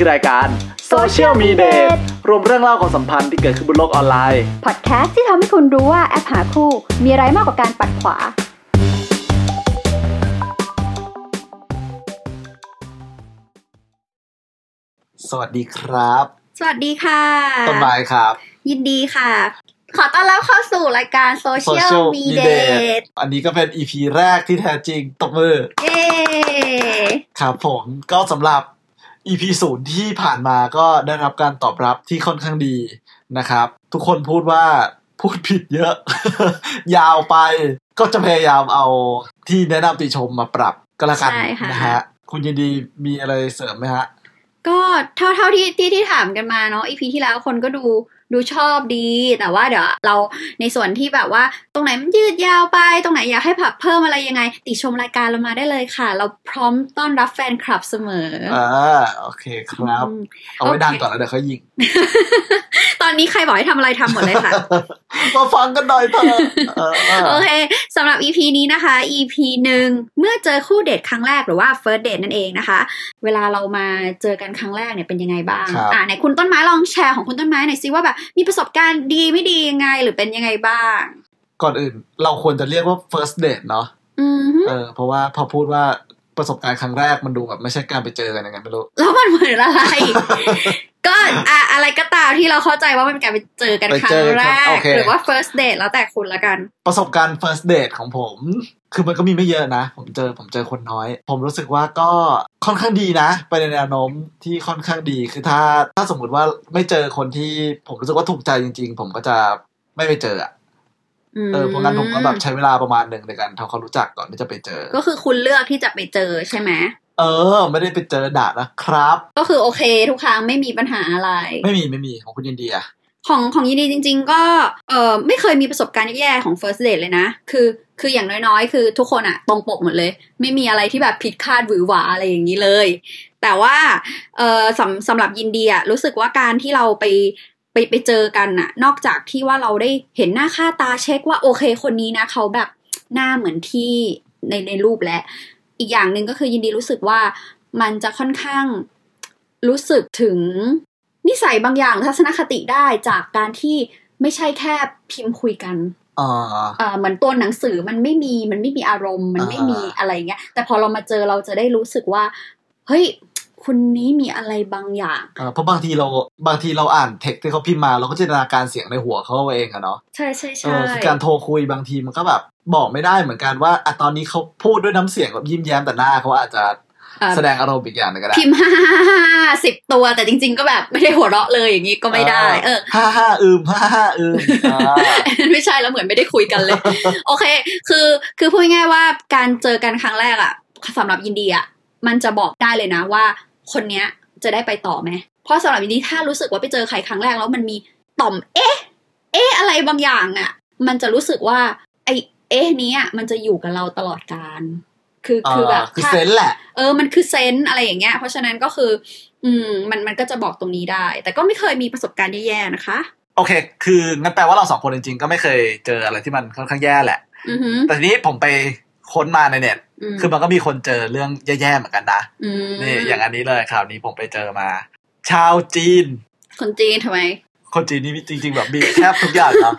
คือรายการ Social m e d a t รวมเรื่องเล่าความสัมพันธ์ที่เกิดขึ้นบนโลกออนไลน์พอดแคสต์ที่ทำให้คุณรู้ว่าแอปหาคู่มีอะไรมากกว่าการปัดขวา สวัสดีครับ สวัสดีค่ะ ต้นไม้ครับ ยินดีค่ะ ขอต้อนรับเข้าสู่รายการ Social Social m e Me d a Date อันนี้ก็เป็น EP แรกที่แท้จริงตบมือ เย้ ครับผมก็สำหรับ EP ศูนย์ที่ผ่านมาก็ได้รับการตอบรับที่ค่อนข้างดีนะครับ ทุกคนพูดว่าพูดผิดเยอะ ยาวไปก็จะพยายามเอาที่แนะนำติชมมาปรับก็แล้วกันใช่ค่ะนะฮะ คุณยินดีมีอะไรเสริมไหมฮะ ก็เท่าเท่าที่ที่ที่ถามกันมาเนาะ EP ที่แล้วคนก็ดู ดูชอบดี แต่ว่าเดี๋ยวเราในส่วนที่แบบว่า ตรงไหนมันยืดยาวไป ตรงไหนอยากให้ผับเพิ่มอะไรยังไง ติชมรายการเรามาได้เลยค่ะ เราพร้อมต้อนรับแฟนคลับเสมออ่าโอเคครับอืมเอาไว้โอเคดังก่อนแล้วเดี๋ยวเขายิง ตอนนี้ใครบอกให้ทำอะไรทำหมดเลยค่ะ มาฟังกันหน่อยเถอะเออโอเคสำหรับ EP นี้นะคะ EP หนึ่งเมื่อเจอคู่เดทครั้งแรกหรือว่า first date นั่นเองนะคะ เวลาเรามาเจอกันครั้งแรกเนี่ยเป็นยังไงบ้างครับอ่าไหนคุณต้นไม้ลองแชร์ของคุณต้นไม้หน่อยสิว่าแบบมีประสบการณ์ดีไม่ดียังไงหรือเป็นยังไงบ้าง ก่อนอื่นเราควรจะเรียกว่า first date เนาะอือฮึเออเพราะว่าพอพูดว่า ประสบการณ์ครั้งแรกมันดูแบบไม่ใช่การไปเจอกันยังไงไม่รู้ แล้วมันเหมือนอะไร ก็อะอะไรก็ตามที่เราเข้าใจว่ามันเป็นการไปเจอกันไปครั้เจงอกันแรโอกเคหรือว่า first date แล้วแต่คุณละกัน ประสบการณ์ first date ของผม คือมันก็มีไม่เยอะนะ ผมเจอผมเจอคนน้อย ผมรู้สึกว่าก็ค่อนข้างดีนะ ไปในแนวโน้มที่ค่อนข้างดีคือถ้าถ้าสมมุติว่าไม่เจอคนที่ผมรู้สึกว่าถูกใจจริง ๆ ผมก็จะไม่ไปเจออะ เออเพราะงั้นผมก็แบบใช้เวลาประมาณหนึ่งในการทำความรู้จักก่อนที่จะไปเจอ ก็คือคุณเลือกที่จะไปเจอใช่ไหมเออ ไม่ได้ไปเจอด่านะครับ ก็คือโอเค ทุกครั้งไม่มีปัญหาอะไร ไม่มีไม่มีของคุณยินดีอะของของยินดีจริง ๆ ก็เออไม่เคยมีประสบการณ์แย่ๆของ first date เลยนะ คือคืออย่างน้อยๆ คือทุกคนอะตรงปกหมดเลย ไม่มีอะไรที่แบบผิดคาดหวือหวาอะไรอย่างนี้เลย แต่ว่าเออสำสำหรับยินดีอะรู้สึกว่าการที่เราไป ไปไปเจอกันอะนอกจากที่ว่าเราได้เห็นหน้าค่าตาเช็คว่าโอเคคนนี้นะเขาแบบหน้าเหมือนที่ในในรูปและอีกอย่างหนึ่งก็คือยินดีรู้สึกว่ามันจะค่อนข้างรู้สึกถึงนิสัยบางอย่างทัศนคติได้จากการที่ไม่ใช่แค่พิมพ์คุยกันอ่าเอ่อเหมือนตัวหนังสือมันไม่มีมันไม่มีอารมณ์ มันไม่มีอ่าอะไรเงี้ย แต่พอเรามาเจอเราจะได้รู้สึกว่า เฮ้ย คนนี้มีอะไรบางอย่างเออเพราะบางทีเราบางทีเราอ่านเท็กซ์ที่เขาพิมพ์มาเราก็จินตนาการเสียงในหัวเขาเอาเองอะเนาะใช่ใช่เอใช่อคือการโทรคุยบางทีมันก็แบบบอกไม่ได้เหมือนกันว่าอะตอนนี้เขาพูดด้วยน้ำเสียงแบบยิ้มแย้มแต่หน้าเขาอาจจะเอ่อแสดงอารมณ์อีกอย่างหนึงก็ได้พิมพ์ห้าสิบตัวแต่จริง ๆ ก็แบบไม่ได้หัวเราะเลยอย่างนี้ก็ไม่ได้ เออฮ่าฮ่าอืมฮ่าฮ่าอืมอ่าไม่ใช่แล้วเหมือนไม่ได้คุยกันเลย โอเค คือคือพูดง่ายๆว่าการเจอกันครั้งแรกอะสำหรับยินดีอะมันจะบอกได้เลยนะว่า คนเนี้ยจะได้ไปต่อไหมเพราะสำหรับยินดีถ้ารู้สึกว่าไปเจอใครครั้งแรกแล้วมันมีต่อม เอ๊ะ เอ๊ะ อะไรบางอย่างอะมันจะรู้สึกว่าไอเอ๊ะเนี้ยมันจะอยู่กับเราตลอดการคือคือแบบคือถ้าเซนส์แหละ เออ มันคือเซนส์อะไรอย่างเงี้ย เพราะฉะนั้นก็คือ อืม มันมันก็จะบอกตรงนี้ได้ แต่ก็ไม่เคยมีประสบการณ์แย่ๆนะคะ โอเค คืองั้นแปลว่าเราสองคนจริงๆ ก็ไม่เคยเจออะไรที่มันค่อนข้างแย่แหละอือหือแต่ทีนี้ผมไป ค้นมาในเน็ตมคือมันก็มีคนเจอเรื่องแย่ๆเหมือนกันนะอืมนี่อย่างอันนี้เลยข่าวนี้ผมไปเจอมา ชาวจีน คนจีนทำไม คนจีนนี่จริง ๆ แบบมีแทบทุกอย่างเนาะ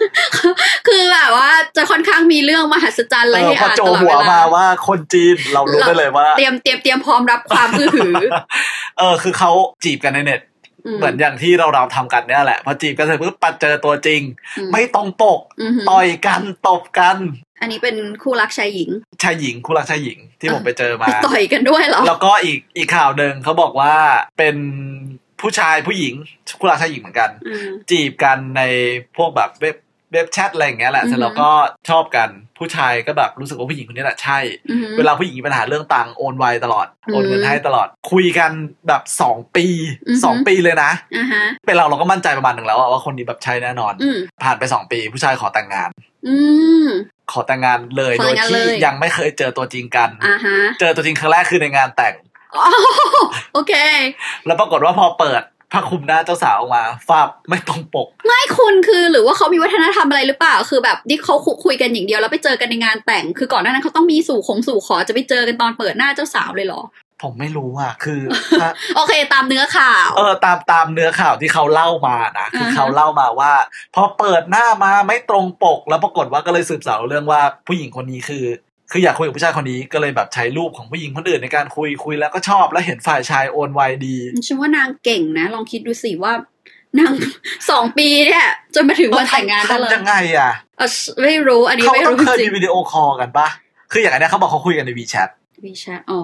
คือแบบว่าจะค่อนข้างมีเรื่องมหัศจรรย์อะไรเออให้พออ่านโจตลอดหัวเวลามาว่าคนจีนเรารู้ได้เลยว่า เตรียมเตรียมเตรียมพร้อมรับความอื้อหือ เออ คือเขาจีบกันในเน็ตเหมือนอย่างที่เราเราทำกันเนี่ยแหละพอจีบกันเสร็จปุ๊บปัดเจอตัวจริงอืมไม่ตรงปกอือหือต่อยกันตบกัน อันนี้เป็นคู่รักชายหญิง ชายหญิงคู่รักชายหญิงที่ผมไปเจอมาไปต่อยกันด้วยเหรอ แล้วก็อีกอีกข่าวหนึ่งเขาบอกว่าเป็นผู้ชายผู้หญิงคู่รักชายหญิงเหมือนกันอืมจีบกันในพวกแบบเว็บเว็บแชทอะไรอย่างเงี้ยแหละอือฮึเสร็จแล้วก็ชอบกันผู้ชายก็แบบรู้สึกว่าผู้หญิงคนนี้แหละใช่อือหือเวลาผู้หญิงมีปัญหาเรื่องตังค์โอนไวตลอดอืมโอนเงินให้ตลอด คุยกันแบบสองปีอือฮึสองปีเลยนะอ่าฮะเป็นเราเราก็มั่นใจประมาณหนึ่งแล้วอะว่าคนนี้แบบใช่แน่นอนอืมผ่านไปสองปีผู้ชายขอแต่งงานอืม ขอแต่งงานเลยขอโดแต่ยงงานที่เลยยังไม่เคยเจอตัวจริงกันอ่าฮะเจอตัวจริงครั้งแรกคือในงานแต่งอ๋อโอเค แล้วปรากฏว่าพอเปิดผ้าคลุมหน้าเจ้าสาวออกมาฟาบไม่ตรงปก ไม่คุณคือหรือว่าเขามีวัฒนธรรมอะไรหรือเปล่า คือแบบที่เขาคุคุยกันอย่างเดียวแล้วไปเจอกันในงานแต่ง คือก่อนหน้านั้นเขาต้องมีสู่คงสู่ขอจะไปเจอกันตอนเปิดหน้าเจ้าสาวเลยเหรอ ผมไม่รู้อะคือถ้าโอเค ตามเนื้อข่าว เออตามตามเนื้อข่าวที่เขาเล่ามานะคืออ่าฮะเขาเล่ามาว่า พอเปิดหน้ามาไม่ตรงปก แล้วปรากฏว่าก็เลยสืบสาวเรื่องว่าผู้หญิงคนนี้คือ คืออยากคุยกับผู้ชายคนนี้ก็เลยแบบใช้รูปของผู้หญิงคนอื่นในการคุยคุยแล้วก็ชอบแล้วเห็นฝ่ายชายโอนไวดีฉันว่านางเก่งนะ ลองคิดดูสิว่านางสองปีเนี่ยจนมาถึงวันแต่งงานได้เลยทำยังไงอะเออไม่รู้อันนี้เขาไม่ต้องรู้เคยจริมีงวิดีโอคอลกันปะคืออย่างอันเนี้ยเขาบอกเขาคุยกันในวีแชท วิชาอ๋อ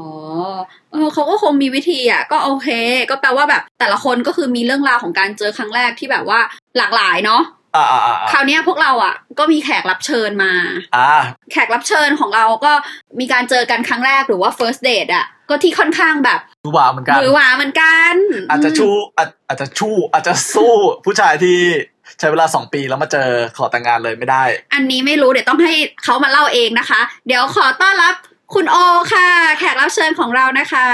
เออเขาก็คงมีวิธีอะ ก็โอเค ก็แปลว่าแบบ แต่ละคนก็คือมีเรื่องราวของการเจอครั้งแรกที่แบบว่าหลากหลายเนาะอ่าอ่าอ่าคราวเนี้ยพวกเราอะ ก็มีแขกรับเชิญมาอ่าแขกรับเชิญของเราก็มีการเจอกันครั้งแรกหรือว่า first date อะ ก็ที่ค่อนข้างแบบดูว่าเหมือนกันหรือหวาเหมือนกัน อาจจะชูอาจอาจจะชูอาจจะสู้ผู้ชายที่ใช้เวลาสองปีแล้วมาเจอขอแต่งงานเลยไม่ได้ อันนี้ไม่รู้เดี๋ยวต้องให้เขามาเล่าเองนะคะ เดี๋ยวขอต้อนรับ คุณโอค่ะ แขกรับเชิญของเรานะคะ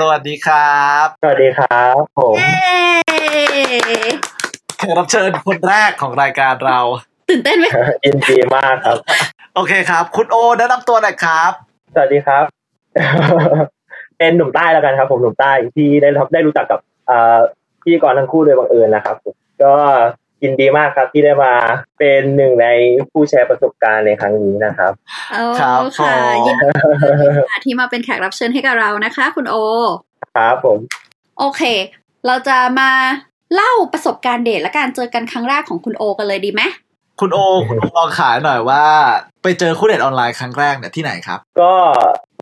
สวัสดีครับ สวัสดีครับผมเย้แขกรับเชิญคนแรกของรายการเรา ตื่นเต้นไหมยินดีมากครับ โอเคครับ คุณโอแนะนำตัวหน่อยครับ สวัสดีครับ เป็นหนุ่มใต้แล้วกันครับ ผมหนุ่มใต้ที่ได้รับได้รู้จักกับเอ่อพธี่กรทั้งคู่โดยบังเอิญนะครับผมก็ ยินดีมากครับที่ได้มาเป็นหนึ่งในผู้แชร์ประสบการณ์ในครั้งนี้นะครับโอ้ครับค่ะผมยินดีค่ะที่มาเป็นแขกรับเชิญให้กับเรานะคะ คุณโอ ครับผม โอเค เราจะมาเล่าประสบการณ์เดทและการเจอกันครั้งแรกของคุณโอกันเลยดีไหมคุณโอคุณโอลองขายหน่อยว่า ไปเจอคู่เดทออนไลน์ครั้งแรกเนี่ยที่ไหนครับ ก็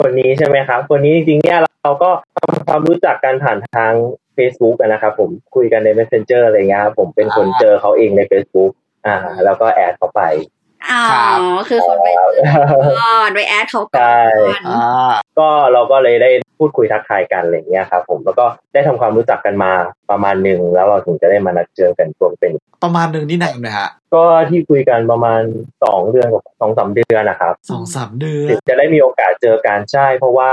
คนนี้ใช่ไหมครับ คนนี้จริงๆเนี่ยเราก็ทำความรู้จักกันผ่านทาง Facebook อะนะครับ ผมคุยกันใน Messenger อะไรเงี้ยครับผมเป็นคนอ่าเจอเขาเองใน Facebook อ่า แล้วก็แอดเขาไปอ๋อครับคือคนไปเจอก่อนไปแอดเขาก่อใช่นอ่าก็เราก็เลยได้พูดคุยทักทายกันอะไรเงี้ยครับผมแล้วก็ได้ทำความรู้จักกันมาประมาณหนึ่งแล้วเราถึงจะได้มานัดเจอกันตัวเป็น ประมาณหนึ่งนี่นานไหมฮะก็ที่คุยกันประมาณสองเดือนกับสองสามเดือนนะครับสองสามเดือถึนงจะได้มีโอกาสเจอกันใช่เพราะว่า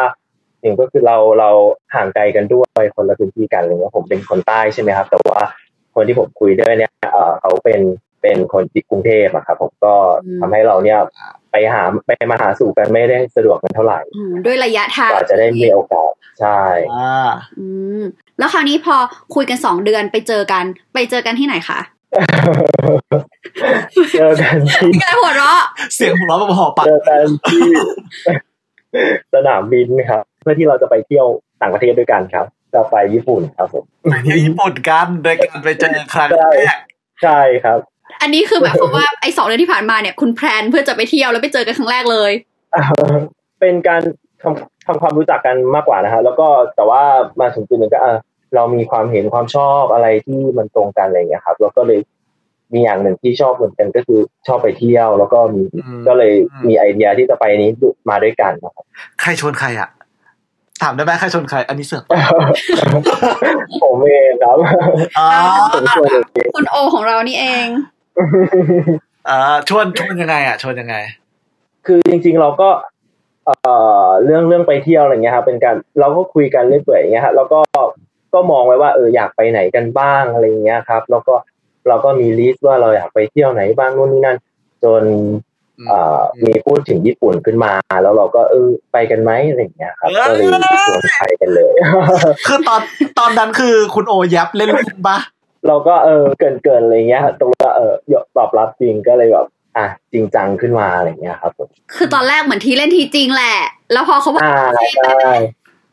หนึ่งก็คือเราเราห่างไกลกันด้วยคนละพื้นที่กันอะไรเงี้ยผมเป็นคนใต้ใช่ไหมครับ แต่ว่าคนที่ผมคุยด้วยเนี่ยเอ่อเขาเป็นเป็นคนที่กรุงเทพอะครับผมก็ทำให้เราเนี่ยไปหาไปมาหาสู่กันไม่ได้สะดวกกันเท่าไหร่อืมด้วยระยะทางก็อาจจะได้มีโอกาสใช่อ่าอืมแล้วคราวนี้พอคุยกันสองเดือนไปเจอกัน ไปเจอกันที่ไหนคะเจอกันที่แกหัวเราะเสียงหัวเราะแบบหอปัดเจอกันที่สนามบินครับ เพื่อที่เราจะไปเที่ยวต่างประเทศด้วยกันครับจะไปญี่ปุ่นครับผมไปเที่ยวญี่ปุ่นกันโดยการไปเจอครั้งแรกใช่ครับ อันนี้คือหมายความว่าไอ้สองเดือนที่ผ่านมาเนี่ยคุณแพลนเพื่อจะไปเที่ยวแล้วไปเจอกันครั้งแรกเลยเป็นการทำทำความรู้จักกันมากกว่านะฮะแล้วก็แต่ว่ามาถึงจุดหนึ่งก็เออเรามีความเห็นความชอบอะไรที่มันตรงกันอะไรอย่างเงี้ยครับ แล้วก็เลยมีอย่างหนึ่งที่ชอบเหมือนกันก็คือชอบไปเที่ยว แล้วก็มีอืมก็เลยมีไอเดียที่จะไปนี้มาด้วยกันนะครับ ใครชวนใครอะ ถามได้ไหมใครชวนใคร อันนี้เสือกผมเองครับอ่าผมชวนเองคุณโอของเรานี่เองอ่าชวนชวนยังไง อะชวนยังไง คือจริง ๆ เราก็เอ่อเรื่องเรื่องไปเที่ยวอะไรเงี้ยครับเป็นการเราก็คุยกันเรื่อยเปื่อยอย่างเงี้ยครับแล้วก็ก็มองไว้ว่าเอออยากไปไหนกันบ้างอะไรเงี้ยครับ แล้วก็เราก็มีลิสต์ว่าเราอยากไปเที่ยวไหนบ้างนู่นนี่นั่น จนอื มเอ่อมีพูดถึงญี่ปุ่นขึ้นมา แล้วเราก็เออไปกันไหมอะไรเงี้ยครับก็เลยชวนไปกันเลย คือตอนตอนนั้นคือคุณโอยับเล่นเล่นปะเราก็เออเกินเกินๆอะไรเงี้ยตรงว่าเออยตอบรับจริงก็เลยแบบอะจริงจังขึ้นมาอะไรเงี้ยครับผมคือตอนแรกเหมือนทีเล่นทีจริงแหละ แล้วพอเขาบอกอ่าใช่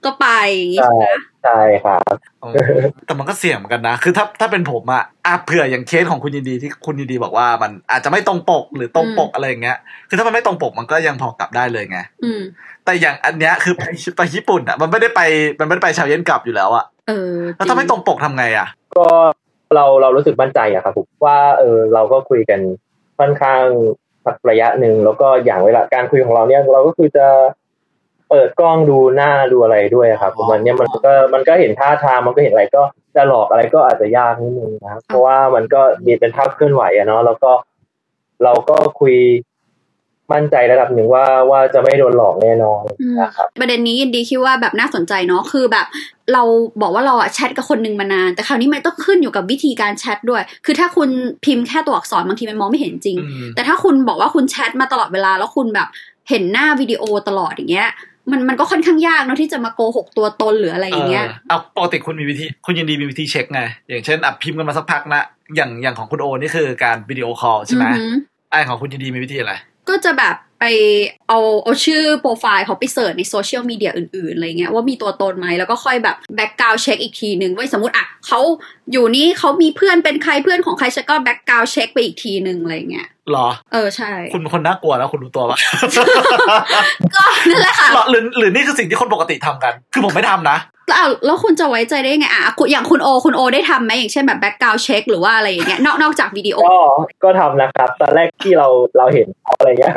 ก็ไปอย่างงี้ใช่ใช่ไหม ใช่ครับอ๋อแต่มันก็เสี่ยงเหมือนกันนะ คือถ้าถ้าเป็นผมอะอะเผื่ออย่างเคสของคุณยินดีที่คุณยินดีบอกว่ามันอาจจะไม่ตรงปกหรือตรงปกอะไรอย่างเงี้ย คือถ้ามันไม่ตรงปกมันก็ยังพอกลับได้เลยไงอืมแต่อย่างอันเนี้ยคือไปไปญี่ปุ่นอะมันไม่ได้ไปมันไม่ได้ไปชาวเย็นกลับอยู่แล้วอะเออแล้วถ้าไม่ตรงปกทำไงอะก็เราเรารู้สึกมั่นใจอะครับผมว่าเออเราก็คุยกันค่อนข้างสักระยะหนึ่งแล้วก็อย่างเวลาการคุยของเราเนี่ยเราก็คือจะ เปิดกล้องดูหน้าดูอะไรด้วยครับผมมันเนี่ยมันก็มันก็เห็นท่าทางมันก็เห็นอะไรก็จะหลอกอะไรก็อาจจะยากนิดนึงนะครับเพราะว่ามันก็มีเป็นภาพเคลื่อนไหวอะเนาะแล้วก็เราก็คุยมั่นใจระดับหนึ่งว่าว่าจะไม่โดนหลอกแน่นอนอืมนะครับประเด็นนี้ยินดีคิดว่าแบบน่าสนใจเนาะคือแบบ เราบอกว่าเราอะแชทกับคนหนึ่งมานาน แต่คราวนี้มันต้องขึ้นอยู่กับวิธีการแชทด้วย คือถ้าคุณพิมพ์แค่ตัวอักษรบางทีมันมองไม่เห็นจริงอืมแต่ถ้าคุณบอกว่าคุณแชทมาตลอดเวลาแล้วคุณแบบเห็นหน้าวิดีโอตลอดอย่างเงี้ย มันมันก็ค่อนข้างยากเนาะที่จะมาโกหกตัวตนหรืออะไรอย่างเงี้ยเอาปกติคุณมีวิธีคุณยินดีมีวิธีเช็คไง อย่างเช่นอะพิมพ์กันมาสักพักนะอย่างอย่างของคุณโอนี่คือการ video call ใช่ไหมอือหือไอของคุณยินดีมีวิธีอะไร ก็จะแบบไปเอาเอาชื่อโปรไฟล์เขาไป search ในโซเชียลมีเดียอื่นๆอะไรเงี้ยว่ามีตัวตนไหมแล้วก็ค่อยแบบ background check อีกทีหนึ่งว่าสมมติอะเขาอยู่นี่เขามีเพื่อนเป็นใครเพื่อนของใครฉันก็ background check ไปอีกทีหนึ่งอะไรเงี้ยหรอ เออใช่ คุณเป็นคนน่ากลัวแล้วคุณรู้ตัวปะก็นั่นแหละค่ะหรอหรือหรือนี่คือสิ่งที่คนปกติทำกัน คือผมไม่ทำนะ แล้วเอาแล้วคุณจะไว้ใจได้ยังไงอะคุณอย่างคุณโอคุณโอได้ทำไหมอย่างเช่นแบบ background check หรือว่าอะไรอย่างเงี้ยนอกนอกจากวิดีโอ ก็ก็ทำนะครับ ตอนแรกที่เราเราเห็นเขาอะไรเงี้ย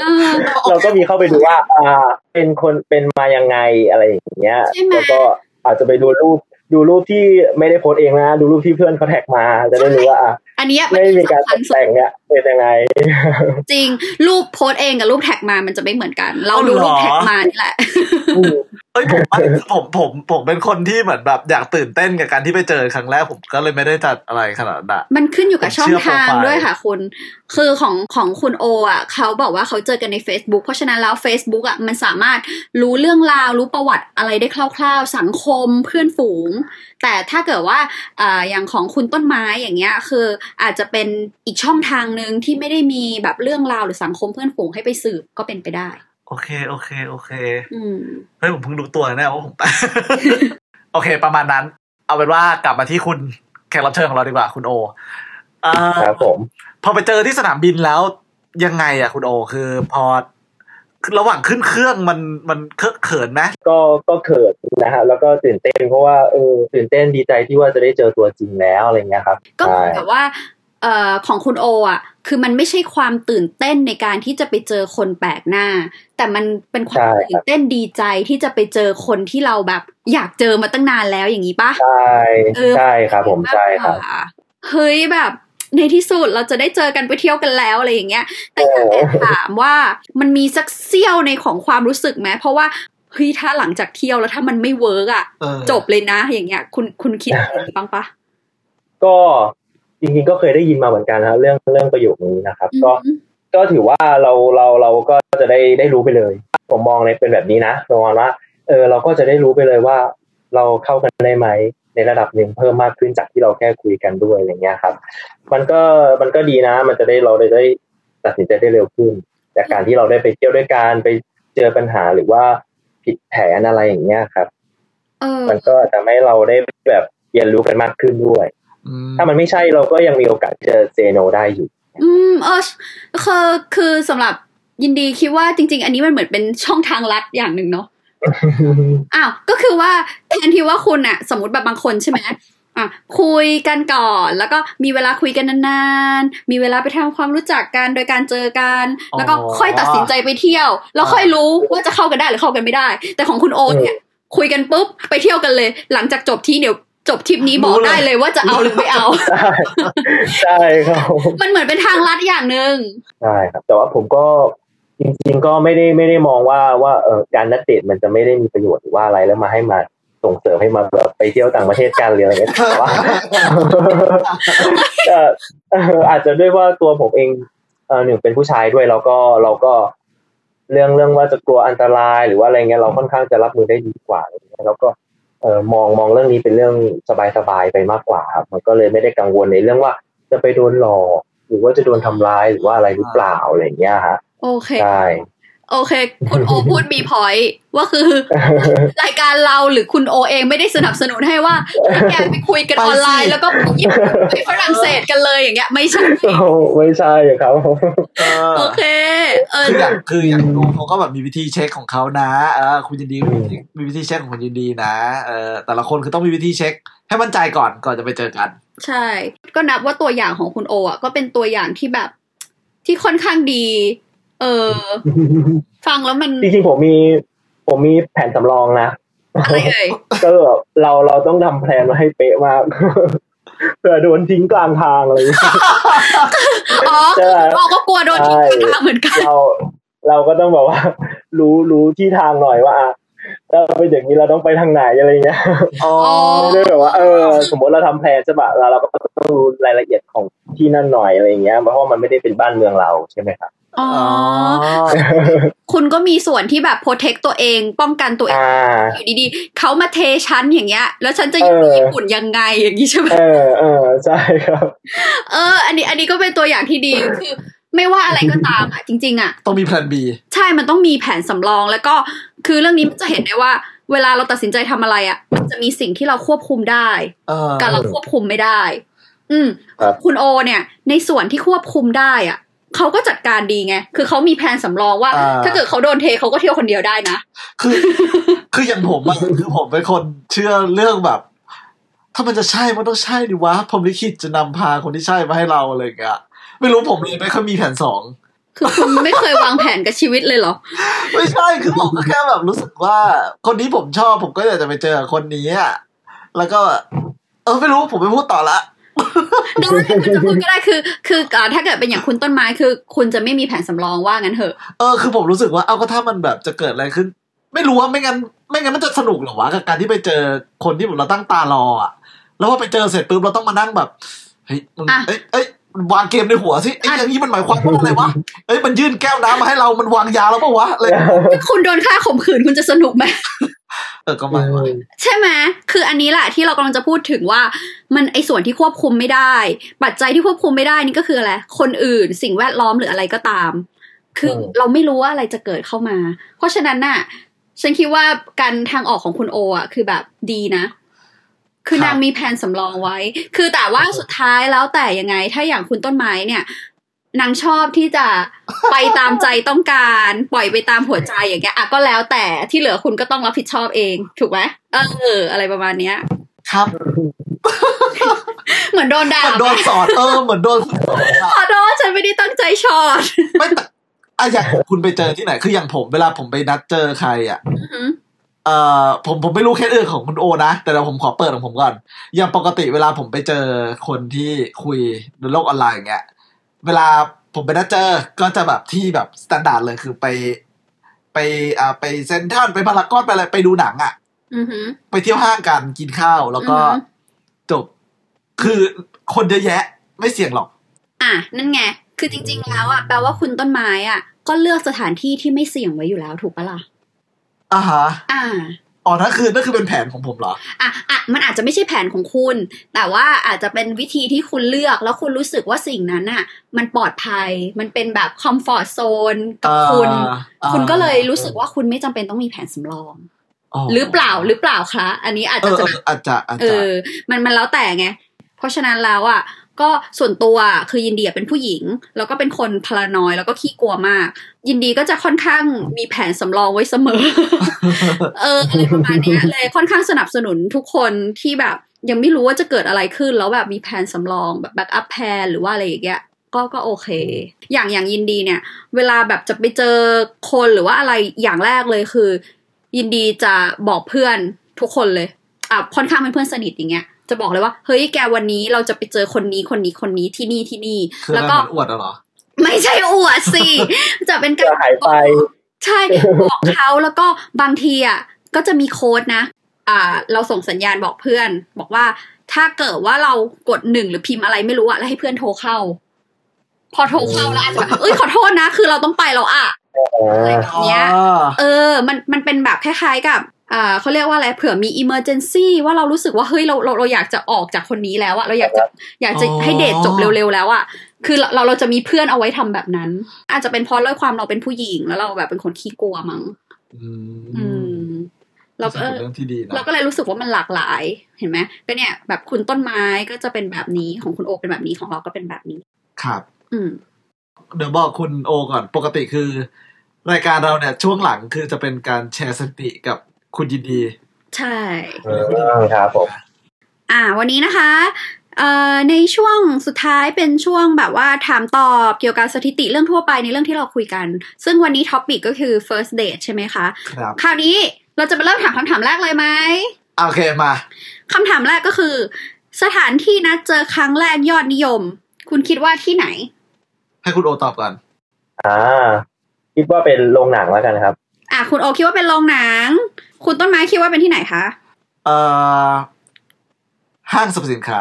เออเราก็มีเข้าไปดูว่า อ่า เป็นคนเป็นมายังไงอะไรอย่างเงี้ยใช่ไหมแล้วก็อาจจะไปดูรูปดูรูปที่ไม่ได้โพสต์เองนะ ดูรูปที่เพื่อนเขาแท็กมาจะได้รู้ว่าอะอันเนี้ยไม่มีการสำคัญสุดแต่งเนี่ยเป็นยังไง จริงรูปโพสต์เองกับรูปแท็กมามันจะไม่เหมือนกัน เราอ๋อเหรอดูรูปแท็กมานี่แหละ เอ้ยผมผมผมผมเป็นคนที่เหมือนแบบอยากตื่นเต้นกับการที่ไปเจอครั้งแรกผมก็เลยไม่ได้จัดอะไรขนาดนั้นอะมันขึ้นอยู่กับผมช่องเชื่อทางโปรไฟล์ด้วยค่ะคุณ คือของของคุณโออะเขาบอกว่าเขาเจอกันใน Facebook เพราะฉะนั้นแล้ว Facebook อะมันสามารถรู้เรื่องราวรู้ประวัติอะไรได้คร่าวๆ สังคมเพื่อนฝูง แต่ถ้าเกิดว่าอ่าอย่างของคุณต้นไม้อย่างเงี้ยคืออาจจะเป็นอีกช่องทางหนึ่งที่ไม่ได้มีแบบเรื่องราวหรือสังคมเพื่อนฝูงให้ไปสืบก็เป็นไปได้ โอเค โอเค โอเคอืมเฮ้ยผมเพิ่งรู้ตัวแน่ว่าผมโอเค ประมาณนั้น เอาเป็นว่ากลับมาที่คุณแขกรับเชิญของเราดีกว่า คุณโอเอ่อครับผม พอไปเจอที่สนามบินแล้วยังไงอะคุณโอ คือพอคือระหว่างขึ้นเครื่องมันมันเคอะเขินไหมก็ก็เขินนะฮะแล้วก็ตื่นเต้นเพราะว่าเออตื่นเต้นดีใจที่ว่าจะได้เจอตัวจริงแล้วอะไรเงี้ยครับ ก็เหมือนใช่กับว่าเอ่อของคุณโออะ คือมันไม่ใช่ความตื่นเต้นในการที่จะไปเจอคนแปลกหน้า แต่มันเป็นความตื่นเต้นดีใจที่จะไปเจอคนที่เราแบบ อยากเจอมาตั้งนานแล้วอย่างนี้ปะใช่เออใช่ครับผมใช่ครับมากกว่าเฮ้ยแบบในที่สุดเราจะได้เจอกันไปเที่ยวกันแล้วอะไรอย่างเงี้ย แต่อยากแอบถามว่ามันมีสักเสี้ยวในของความรู้สึกไหมเพราะว่าเฮ้ยถ้าหลังจากเที่ยวแล้วถ้ามันไม่เวิร์กอะเออจบเลยนะ อย่างเงี้ย คุณคุณคิดอย่างนี้บ้างปะก็ จริงๆก็เคยได้ยินมาเหมือนกันนะเรื่องเรื่องประโยคนี้นะครับ ก็อืมก็ถือว่าเราเราเราก็จะได้ได้รู้ไปเลย ผมมองในเป็นแบบนี้นะประมาณว่าเออเราก็จะได้รู้ไปเลยว่า เราเข้ากันได้ไหมในระดับหนึ่งเพิ่มมากขึ้นจากที่เราแค่คุยกันด้วยอะไรเงี้ยครับ มันก็มันก็ดีนะ มันจะได้เราได้ได้ตัดสินใจได้เร็วขึ้น จากการที่เราได้ไปเที่ยวด้วยกันไปเจอปัญหาหรือว่าผิดแผนอะไรอย่างเงี้ยครับเออมันก็ทำให้เราได้แบบเรียนรู้กันมากขึ้นด้วยอืม ถ้ามันไม่ใช่เราก็ยังมีโอกาสที่จะเซโนได้อยู่ อืมเออคือคือสำหรับยินดีคิดว่าจริง ๆ อันนี้มันเหมือนเป็นช่องทางลัดอย่างหนึ่งเนาะอ้าวก็คือว่าแทนที่ว่าคุณอะสมมติแบบบางคนใช่ไหมอะคุยกันก่อน แล้วก็มีเวลาคุยกันนานๆ มีเวลาไปทำความรู้จักกันโดยการเจอกัน แล้วก็ค่อยตัดสินใจไปเที่ยว แล้วค่อยรู้ว่าจะเข้ากันได้หรือเข้ากันไม่ได้ แต่ของคุณโอตเนี่ยคุยกันปุ๊บไปเที่ยวกันเลย หลังจากจบที่เดี๋ยว จบทริปนี้บอกได้เลยว่าจะเอาหรือไม่เอาใช่ใช่ครับมันเหมือนเป็นทางลัดอย่างหนึ่งใช่ครับ แต่ว่าผมก็จริง ๆ ก็ไม่ได้ไม่ได้มองว่าว่าเออการนัดเดทมันจะไม่ได้มีประโยชน์หรือว่าอะไรแล้วมาให้มาส่งเสริมให้มาแบบไปเที่ยวต่างประเทศกันหรืออะไรเงี้ยแต่ว่าเอ่อเอ่ออาจจะด้วยว่าตัวผมเองเออหนึ่งเป็นผู้ชายด้วยแล้วก็เราก็เรื่องเรื่องว่าจะกลัวอันตรายหรือว่าอะไรเงี้ยเราค่อนข้างจะรับมือได้ดีกว่าอะไรเงี้ยแล้วก็ เออมองมองเรื่องนี้เป็นเรื่องสบายๆไปมากกว่าครับมันก็เลยไม่ได้กังวลในเรื่องว่า จะไปโดนหลอกหรือว่าจะโดนทำร้ายหรือว่าอะไรหรือเปล่าอะไรเงี้ยฮะโอเคใช่ โอเค คุณโอพูดมีพอยต์ว่าคือ รายการเราหรือคุณโอเองไม่ได้สนับสนุนให้ว่าให้แกไปคุยกันไปสิออนไลน์ แล้วก็ไปญี่ปุ่นไปฝรั่งเศสกันเลยอย่างเงี้ย ไม่ใช่โอ้ไม่ใช่ครับเออโอเค เออคืออย่างคืออย่างดูเขาก็แบบมีวิธีเช็คของเขานะเออคุณยินดีก็มีวิธีมีวิธีเช็คของคุณยินดีนะเออแต่ละคนคือต้องมีวิธีเช็ค ให้มั่นใจก่อนก่อนจะไปเจอกัน ใช่ ก็นับว่าตัวอย่างของคุณโออะก็เป็นตัวอย่างที่แบบที่ค่อนข้างดี เออ ฟังแล้วมันจริงๆผมมี ผมมีแผนสำรองนะอะไรเอ่ยก็แบบเราเราต้องทำแพลนมาให้เป๊ะมากเผื่อโดนทิ้งกลางทางอะไรอย่างเงี้ยอ๋อใช่คุณโอก็กลัวโดนทิ้งกลางทางเหมือนกัน เราเราก็ต้องแบบว่า รู้รู้ที่ทางหน่อยว่าอะถ้าเป็นอย่างนี้เราต้องไปทางไหนอะไรเงี้ยอ๋อไม่ได้แบบว่า เออ สมมติเราทำแพลนใช่ปะเราเราก็ต้องรู้รายละเอียดของที่นั่นหน่อยอะไรเงี้ย เพราะว่ามันไม่ได้เป็นบ้านเมืองเราใช่ไหมครับ อ๋อ คุณก็มีส่วนที่แบบโปรเทคตัวเอง ป้องกันตัวเองอ่าอยู่ดีๆ เขามาเทชั้นอย่างเงี้ย แล้วฉันจะอยู่เออญี่ปุ่นยังไงอย่างนี้ใช่ไหมเออเออใช่ครับ เออ อันนี้ อันนี้ก็เป็นตัวอย่างที่ดีคือไม่ว่าอะไรก็ตามอะจริง ๆ อะ ต้องมีแผน B ใช่มันต้องมีแผนสำรองแล้วก็คือเรื่องนี้มันจะเห็นได้ว่า เวลาเราตัดสินใจทำอะไรอะ มันจะมีสิ่งที่เราควบคุมได้เออกับเราควบคุมไม่ได้ อืมครับคุณโอเนี่ย ในส่วนที่ควบคุมได้อะ เขาก็จัดการดีไง คือเขามีแผนสำรองว่าอ่า ถ้าเกิดเขาโดนเทเขาก็เที่ยวคนเดียวได้นะ คือ คืออย่างผมอะคือผมเป็นคนเชื่อเรื่องแบบ ถ้ามันจะใช่มันต้องใช่ดิวะผมลิขิตจะนำพาคนที่ใช่มาให้เราอะไรอย่างเงี้ยไม่รู้ผมเลยไม่ค่อยมีแผนสอง คือคุณไม่เคยวางแผนกับชีวิตเลยเหรอ ไม่ใช่ คือผมก็แค่แบบรู้สึกว่า คนนี้ผมชอบผมก็อยากจะไปเจอกับคนนี้อะแล้วก็ เออไม่รู้ผมไม่พูดต่อละ ได้คุณจะพูดก็ได้คือ คืออ่าถ้าเกิดเป็นอย่างคุณต้นไม้คือ คุณจะไม่มีแผนสำรองว่างั้นเถอะเออคือผมรู้สึกว่าเอาก็ถ้ามันแบบจะเกิดอะไรขึ้น ไม่รู้ว่าไม่งั้น ไม่งั้นมันจะสนุกเหรอวะกับการที่ไปเจอคนที่เราตั้งตารออะแล้วพอไปเจอเสร็จปุ๊บเราต้องมานั่งแบบเฮ้ยมึงอะเอ้ยเอ้ยวางเกมในหัวสิไอ้ยอย่างนี้มันหมายความว่าอะไรวะ เอ้ยมันยื่นแก้วน้ำมาให้เรา มันวางยาแล้วปะวะอะไรถ้าคุณโดนฆ่าข่มขืนคุณจะสนุกไหม เออก็ไม่วะใช่ไหมคืออันนี้แหละที่เรากำลังจะพูดถึงว่า มันไอส่วนที่ควบคุมไม่ได้ ปัจจัยที่ควบคุมไม่ได้นี่ก็คืออะไรคนอื่นสิ่งแวดล้อมหรืออะไรก็ตาม คือเราไม่รู้ว่าอะไรจะเกิดเข้ามา เพราะฉะนั้นน่ะ ฉันคิดว่าการทางออกของคุณโออะคือแบบดีนะคือนางมีแผนสำรองไว้ คือแต่ว่าสุดท้ายแล้วแต่ยังไง ถ้าอย่างคุณต้นไม้เนี่ย นางชอบที่จะไปตามใจต้องการ ปล่อยไปตามหัวใจอย่างเงี้ยอะก็แล้วแต่ที่เหลือคุณก็ต้องรับผิดชอบเอง ถูกไหมเออ อะไรประมาณเนี้ย ครับ เหมือนโดนด่าเหมือนโดนสอนเออเหมือนโดนสอนอะขอโทษฉันไม่ได้ตั้งใจช็อตไม่แต่อะอย่างคุณไปเจอที่ไหน คืออย่างผมเวลาผมไปนัดเจอใครอะอือหือเอ่อผมผมไม่รู้เคสอื่นของคุณโอนะ แต่เดี๋ยวผมขอเปิดของผมก่อน อย่างปกติเวลาผมไปเจอคนที่คุยในโลกออนไลน์อย่างเงี้ย เวลาผมไปนัดเจอก็จะแบบที่แบบ standard เลยคือไป ไปอ่าไปเซนทรัลไปพารากอนไปอะไรไปดูหนังอะอือหือไปเที่ยวห้างกันกินข้าวแล้วก็อือฮึจบ คือคนเยอะแยะ ไม่เสี่ยงหรอก อะ นั่นไง คือจริง ๆ แล้วอะแปลว่าคุณต้นไม้อะ ก็เลือกสถานที่ที่ไม่เสี่ยงไว้อยู่แล้วถูกปะล่ะอ่าฮะอ่า อ๋อนั่นคือนั่นคือเป็นแผนของผมเหรออะอะมันอาจจะไม่ใช่แผนของคุณ แต่ว่าอาจจะเป็นวิธีที่คุณเลือกแล้วคุณรู้สึกว่าสิ่งนั้นอะ มันปลอดภัย มันเป็นแบบคอมฟอร์ z โซนกับคุณอ่าคุณก็เลยรู้สึกว่าคุณไม่จำเป็นต้องมีแผนสำรองอ๋อหรือเปล่าหรือเปล่าคะ อันนี้อาจเอจะอจะเอออาจจะอาจเอจะอมันมันแล้วแต่ไง เพราะฉะนั้นแล้วอะ ก็ส่วนตัวคือยินดีเป็นผู้หญิง แล้วก็เป็นคนพลานอยแล้วก็ขี้กลัวมาก ยินดีก็จะค่อนข้างมีแผนสำรองไว้เสมอ เอออะไรประมาณนี้เลยค่อนข้างสนับสนุนทุกคนที่แบบยังไม่รู้ว่าจะเกิดอะไรขึ้น แล้วแบบมีแผนสำรองแบบแบ็กอัพแพนหรือว่าอะไรอย่างเงี้ยก็ก็โอเค อย่างอย่างยินดีเนี่ย เวลาแบบจะไปเจอคนหรือว่าอะไรอย่างแรกเลยคือ ยินดีจะบอกเพื่อนทุกคนเลยอะค่อนข้างเป็นเพื่อนสนิทอย่างเงี้ย จะบอกเลยว่า เฮ้ยแกวันนี้เราจะไปเจอคนนี้คนนี้คนนี้ที่นี่ที่นี่คือแล้วอะไรก็มันอวดอะเหรอ ไม่ใช่อวดสิจะเป็นการจะหายไป ใช่บอกเขาแล้วก็บางทีอะก็จะมีโค้ดนะ อ่า เราส่งสัญญาณบอกเพื่อน บอกว่าถ้าเกิดว่าเรากดหนึ่งหรือพิมพ์อะไรไม่รู้อะแล้วให้เพื่อนโทรเข้า พอโทรเข้าแล้วอาจจะแบบเอ้ยขอโทษนะ คือเราต้องไปแล้วอะอะไรแบบเนี้ยอ๋อเออ มันมันเป็นแบบคล้ายๆกับ อ่าเขาเรียกว่าอะไรเผื่อมี emergency ว่าเรารู้สึกว่าเฮ้ยเราเราเราอยากจะออกจากคนนี้แล้วอะเราอยากจะอยากจะให้เดทจบเร็วๆแล้วอะคือเราเราจะมีเพื่อนเอาไว้ทำแบบนั้น อาจจะเป็นเพราะด้วยความเราเป็นผู้หญิงแล้วเราแบบเป็นคนขี้กลัวมั้งอือืมมเราก็เป็นเรื่องที่ดีนะเราก็เลยรู้สึกว่ามันหลากหลายเห็นไหมก็เนี่ย แบบคุณต้นไม้ก็จะเป็นแบบนี้ของคุณโอเป็นแบบนี้ของเราก็เป็นแบบนี้ ครับ อืมเดี๋ยวบอกคุณโอก่อนปกติคือ รายการเราเนี่ยช่วงหลังคือจะเป็นการแชร์สถิติกับ คุณยินดี ใช่อืมครับผมอ่า วันนี้นะคะเอ่อในช่วงสุดท้ายเป็นช่วงแบบว่าถามตอบเกี่ยวกับสถิติเรื่องทั่วไปในเรื่องที่เราคุยกัน ซึ่งวันนี้ท็อปิกก็คือ first date ใช่ไหมคะครับคราวนี้เราจะไปเริ่มถามคำถามแรกเลยไหมโอเคมาคำถามแรกก็คือ สถานที่นัดเจอครั้งแรกยอดนิยม คุณคิดว่าที่ไหน ให้คุณโอตอบก่อนอ่าคิดว่าเป็นโรงหนังแล้วกันครับ อะคุณโอคิดว่าเป็นโรงหนัง คุณต้นไม้คิดว่าเป็นที่ไหนคะเอ่อห้างสรรพสินค้า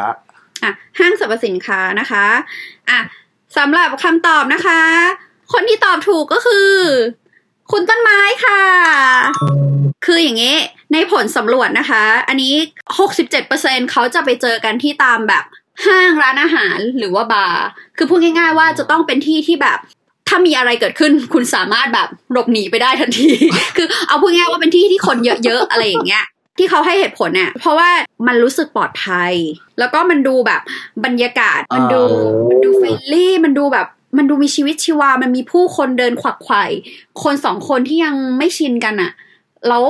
อะห้างสรรพสินค้านะคะอะสำหรับคำตอบนะคะ คนที่ตอบถูกก็คือ คุณต้นไม้ค่ะ คืออย่างนี้ ในผลสำรวจนะคะ อันนี้ 67%เขาจะไปเจอกันที่ตามแบบห้างร้านอาหารหรือว่าบาร์ คือพูดง่าย ๆ ว่าจะต้องเป็นที่ที่แบบ ถ้ามีอะไรเกิดขึ้นคุณสามารถแบบหลบหนีไปได้ทันที คือเอาพูดง่ายๆว่าเป็นที่ที่คนเยอะๆอะไรอย่างเงี้ยที่เขาให้เหตุผลเนี่ยเพราะว่ามันรู้สึกปลอดภัย แล้วก็มันดูแบบบรรยากาศมันดูอ่ามัมันดู friendly มันดูแบบมันดูมีชีวิตชีวา มันมีผู้คนเดินขวักไขว่คนสองคนที่ยังไม่ชินกันอะแล้ว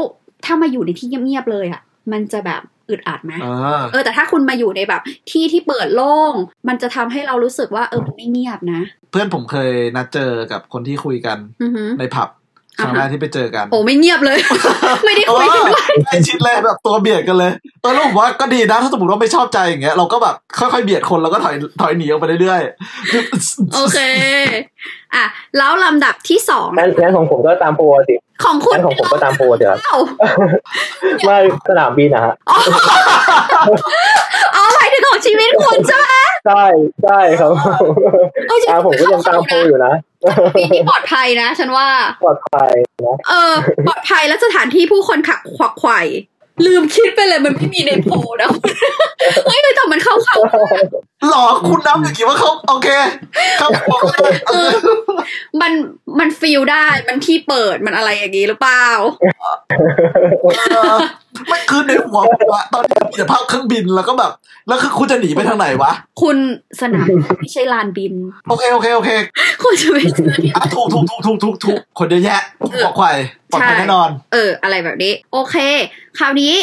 ถ้ามาอยู่ในที่เงียบๆเลยอะมันจะแบบอึดอัดไหมเออเออแต่ถ้าคุณมาอยู่ในแบบ ที่ที่เปิดโล่ง มันจะทำให้เรารู้สึกว่าเออมันไม่เงียบนะ เพื่อนผมเคยนัดเจอกับคนที่คุยกันอือหือในผับครั้งแรกที่ไปเจอกัน โอ้ไม่เงียบเลย ไม่ได้คุยกันด้วยใกล้ชิดเลยแบบตัวเบียดกันเลยเออแล้วผมว่าก็ดีนะถ้าสมมติว่าไม่ชอบใจอย่างเงี้ยเราก็แบบค่อยๆเบียดคนแล้วก็ถอยถอยหนีออกไปเรื่อยๆโอเค อะ แล้วลำดับที่สองงั้นงั้นของผมก็ตามโปรสิของคุณงั้นของผมก็ตามโปรสิครับเอ้าว่าสนามบินนะฮะอ๋อหมายถึง ของชีวิตคุณใช่ไหมใช่ใช่ครับเอ้ยอ่าผมก็ยังตามโปรอยู่นะปีนี้ปลอดภัยนะ ฉันว่าปลอดภัยนะเออ ปลอดภัยและสถานที่ผู้คนขักขวักไขว่ลืมคิดไปเลยมันไม่มีในโพลนะ เฮ้ยแต่มันเข้าเขาหลอกคุณน้ำอย่างนี้ว่าเขาโอเคครับโอเคคือมันมันฟีลได้มันที่เปิดมันอะไรอย่างนี้หรือเปล่าเออไม่คือในหัวผมอะตอนนี้มีแต่ภาพเครื่องบินแล้วก็แบบ แล้วคือคุณจะหนีไปทางไหนวะ คุณสนามไม่ใช่ลานบิน โอเคโอเคโอเค คุณจะไปเจอที่อะถูกถูกถูกถูกถูกถูกคนเยอะแยะปลอดภัยปลอดภัยแน่นอน เออ อะไรแบบนี้ โอเค คราวนี้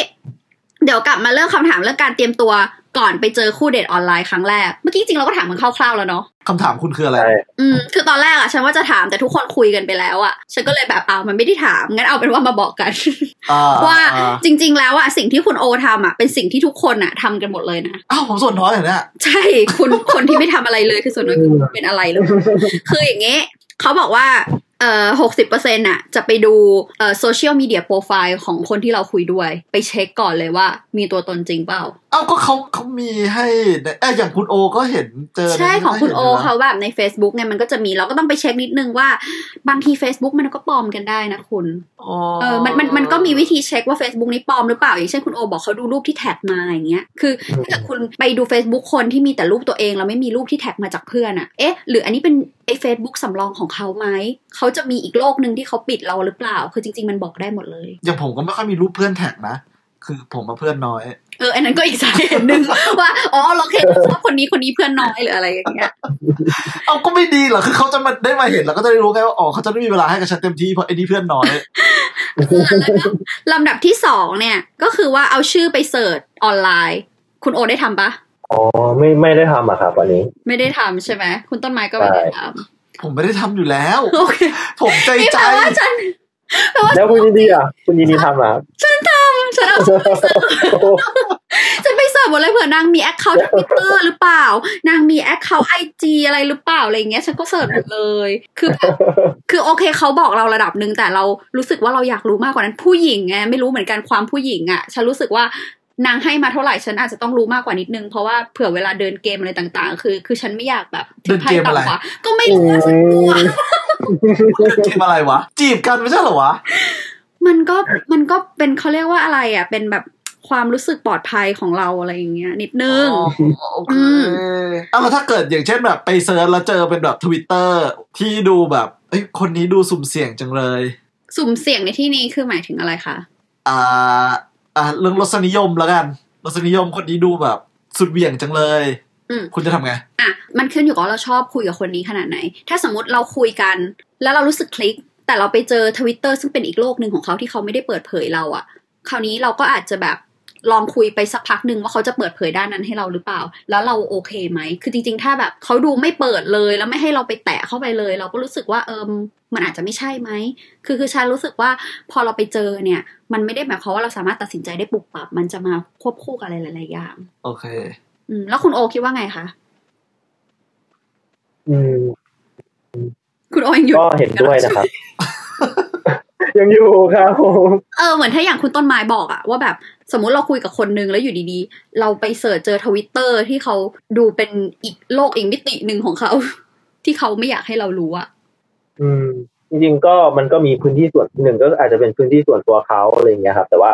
เดี๋ยวกลับมาเรื่องคำถามเรื่องการเตรียมตัวก่อนไปเจอคู่เดทออนไลน์ครั้งแรก เมื่อกี้จริงๆเราก็ถามมันคร่าวๆแล้วเนาะคำถามคุณคืออะไรใช่อืม คือตอนแรกอะฉันว่าจะถามแต่ทุกคนคุยกันไปแล้วอะฉันก็เลยแบบอ้าวมันไม่ได้ถาม งั้นเอาเป็นว่ามาบอกกันอ่าว่าอ่าจริง ๆ แล้วอะสิ่งที่คุณโอทำอะเป็นสิ่งที่ทุกคนอะทำกันหมดเลยนะ อ้าวผมส่วนน้อยเหรอเนี่ย ใช่ คุณคนที่ไม่ทำอะไรเลยคือส่วนน้อยคือเป็นอะไรเลยคืออย่างงี้เขาบอกว่า เอ่อหกสิบเปอร์เซ็นต์อะจะไปดูเอ่อ social media profile ของคนที่เราคุยด้วย ไปเช็คก่อนเลยว่ามีตัวตนจริงเปล่า อ้าก็เขาเขามีให้ในเอ้ยอย่างคุณโอก็เห็นเจอ ใช่ของคุณโอห็นยู่นะเขาแบบใน Facebook เนี่ยมันก็จะมีเราก็ต้องไปเช็คนิดนึงว่าบางที Facebook มันก็ปลอมกันได้นะคุณอ๋อเออมันมันมันก็มีวิธีเช็คว่า Facebook นี้ปลอมหรือเปล่า อย่างเช่นคุณโอบอกเขาดูรูปที่ tag มาอย่างเงี้ยคือถ้าเกิดคุณไปดู Facebook คนที่มีแต่รูปตัวเองแล้วไม่มีรูปที่ tag มาจากเพื่อนอะเอ๊ะหรืออันนี้เป็นไอ้ Facebook สำรองของเขาไหม เขาจะมีอีกโลกหนึ่งที่เขาปิดเราหรือเปล่า คือจริง ๆ มันบอกได้หมดเลย อย่างผมก็ไม่ค่อยมีรูปเพื่อน tag นะ คือผมมาเพื่อนน้อย เอออันนั้นก็อีกสาเหตุหนึ่งว่าอ๋อเราเคยชอบคนนี้คนนี้เพื่อนน้อยหรืออะไรอย่างเงี้ยเอาก็ไม่ดีเหรอคือเขาจะมาได้มาเห็นแล้วก็จะได้รู้ไงว่าอ๋อเขาจะไม่มีเวลาให้กับฉันเต็มที่เพราะไอ้นี่เพื่อนน้อยลำดับที่สองเนี่ย ก็คือว่าเอาชื่อไป search online คุณโอได้ทำปะอ๋อไม่ไม่ได้ทำอะครับวันนี้ ไม่ได้ทำใช่ไหมคุณต้นไม้ก็ไม่ได้ทผมไม่ได้ทำอยู่แล้วำโอเคผมใจนี่ใจแปลว่าฉันแปลว่าแล้วคุณยินดีอะคุณยินดีทำเหรอครับ ฉันเอาชื่อไป search ฉันไป search หมดเลยเผื่อนางมี account ทวิตเตอร์หรือเปล่า นางมี account IG อะไรหรือเปล่าอะไรอย่างเงี้ย ฉันก็ search หมดเลย คือแบบคือโอเคเขาบอกเราระดับหนึ่งแต่เรารู้สึกว่าเราอยากรู้มากกว่านั้นผู้หญิงไงไม่รู้เหมือนกันความผู้หญิงอะ ฉันรู้สึกว่านางให้มาเท่าไหร่ฉันอาจจะต้องรู้มากกว่านิดนึง เพราะว่าเผื่อเวลาเดินเกมอะไรต่างๆ คือ คือฉันไม่อยากแบบเดินเกมอะไรต่ำกว่าก็ไม่รู้ว่าฉันกลัวเกมอะไรวะ จีบกันไม่ใช่เหรอวะ มันก็มันก็เป็นเขาเรียกว่าอะไรอะ เป็นแบบความรู้สึกปลอดภัยของเราอะไรอย่างเงี้ย นิดนึงอ๋อโอเคเอาแล้วถ้าเกิดอย่างเช่นแบบไป search แล้วเจอเป็นแบบทวิตเตอร์ที่ดูแบบเอ้ยคนนี้ดูสุ่มเสี่ยงจังเลย สุ่มเสี่ยงในที่นี้คือหมายถึงอะไรคะอ่าอ่าเรื่องรสนิยมแล้วกันรสนิยมคนนี้ดูแบบสุดเหวี่ยงจังเลยอืมคุณจะทำไง อะ มันขึ้นอยู่กับว่าเราชอบคุยกับคนนี้ขนาดไหน ถ้าสมมติเราคุยกัน แล้วเรารู้สึกคลิก แต่เราไปเจอทวิตเตอร์ซึ่งเป็นอีกโลกหนึ่งของเขาที่เขาไม่ได้เปิดเผยเราอะคราวนี้เราก็อาจจะแบบลองคุยไปสักพักหนึ่งว่าเขาจะเปิดเผยด้านนั้นให้เราหรือเปล่า แล้วเราโอเคไหม คือจริง ๆ ถ้าแบบเขาดูไม่เปิดเลยแล้วไม่ให้เราไปแตะเข้าไปเลย เราก็รู้สึกว่าเออมันอาจจะไม่ใช่ไหม คือคือฉันรู้สึกว่าพอเราไปเจอเนี่ย มันไม่ได้หมายความว่าเราสามารถตัดสินใจได้ปุบปับ มันจะมาควบคู่กับอะไรหลายๆอย่าง โอเค อืม แล้วคุณโอคิดว่าไงคะ อืม คุณโอยังอยู่ก็เห็นด้วยนะครับ ยังอยู่ครับผมเออเหมือนถ้าอย่างคุณต้นไม้บอกอะว่าแบบสมมุติเราคุยกับคนนึงแล้วอยู่ดีๆ เราไป search เจอทวิตเตอร์ที่เขาดูเป็นอีกโลกอีกมิติหนึ่งของเขา ที่เขาไม่อยากให้เรารู้อะอืม จริงๆก็มันก็มีพื้นที่ส่วนหนึ่งก็อาจจะเป็นพื้นที่ส่วนตัวเขาอะไรอย่างเงี้ยครับ แต่ว่า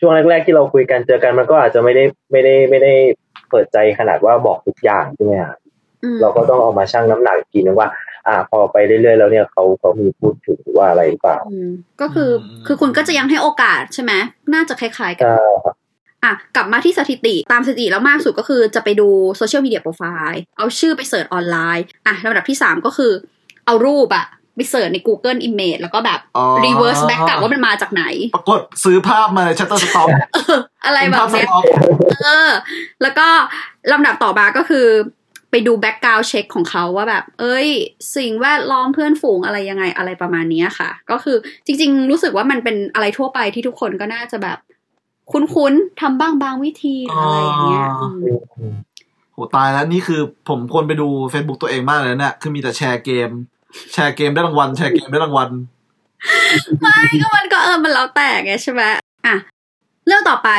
ช่วงแรก ๆ ที่เราคุยกันเจอกันมันก็อาจจะไม่ได้ไม่ได้ไม่ได้เปิดใจขนาดว่าบอกทุกอย่างใช่ไหมครับอืมเราก็ต้องเอามาชั่งน้ำหนักอีกทีนึงว่า อ่าพอไปเรื่อยๆแล้วเนี่ยเขาเขามีพูดถึงหรือว่าอะไรหรือเปล่าอืมก็คืออมคือคุณก็จะยังให้โอกาสใช่ไหมน่าจะคล้ายๆกันใช่ครับอะกลับมาที่สถิติตามสถิติแล้วมากสุดก็คือจะไปดูโซเชียลมีเดียโปรไฟล์เอาชื่อไป search ออนไลน์อะลำดับที่ 3 ก็คือ เอารูปอะไป search ใน Google Image แล้วก็แบบอ๋อ reverse back กลับว่ามันมาจากไหน ปรากฏซื้อภาพมาใน Shutterstockอะไรแบบสเนี้ยต็อกเออ แล้วก็ลำดับต่อมาก็คือ ไปดูแบ็กกราว d เช็คของเขาว่าแบบ เอ้ย สิ่งแวดล้อมเพื่อนฝูงอะไรยังไงอะไรประมาณเนี้ยค่ะ ก็คือจริง ๆ รู้สึกว่ามันเป็นอะไรทั่วไปที่ทุกคนก็น่าจะแบบ คุ้นๆทำบ้างบางวิธีหรืออะไรอย่างเงี้ยอืมโหตายแล้วนี่คือผมควรไปดู Facebook ตัวเองมากเลยนะเนี่ยคือมีแต่แชร์เกม แชร์เกมได้รางวัลแชร์เกมได้รางวัลไม่ก็มันก็เออมันแล้วแต่ไงใช่ไหมอะเรื่องต่อไป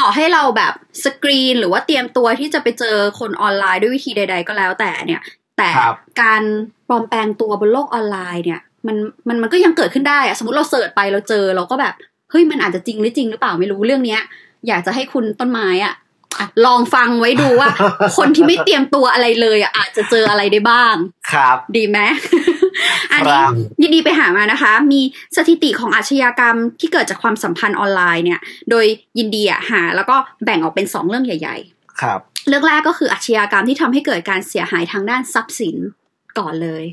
ต่อให้เราแบบสกรีนหรือว่าเตรียมตัวที่จะไปเจอคนออนไลน์ด้วยวิธีใด ๆ ก็แล้วแต่เนี่ย แต่ครับการปลอมแปลงตัวบนโลกออนไลน์เนี่ย มันมันมันก็ยังเกิดขึ้นได้อะสมมติเราเสิร์ชไปเราเจอเราก็แบบเฮ้ยมันอาจจะจริงหรือจริงหรือเปล่าไม่รู้เรื่องเนี้ย อยากจะให้คุณต้นไม้อะอะลองฟังไว้ดูว่า คนที่ไม่เตรียมตัวอะไรเลยอะอาจจะเจออะไรได้บ้าง ครับ ดีไหม อันคนี้รับยินดีไปหามานะคะ มีสถิติของอาชญากรรมที่เกิดจากความสัมพันธ์ออนไลน์เนี่ย โดยยินดีอะหา แล้วก็แบ่งออกเป็นสองเรื่องใหญ่ครับๆเรื่องแรกก็คืออาชญากรรมที่ทำให้เกิดการเสียหายทางด้านทรัพย์สินก่อนเลย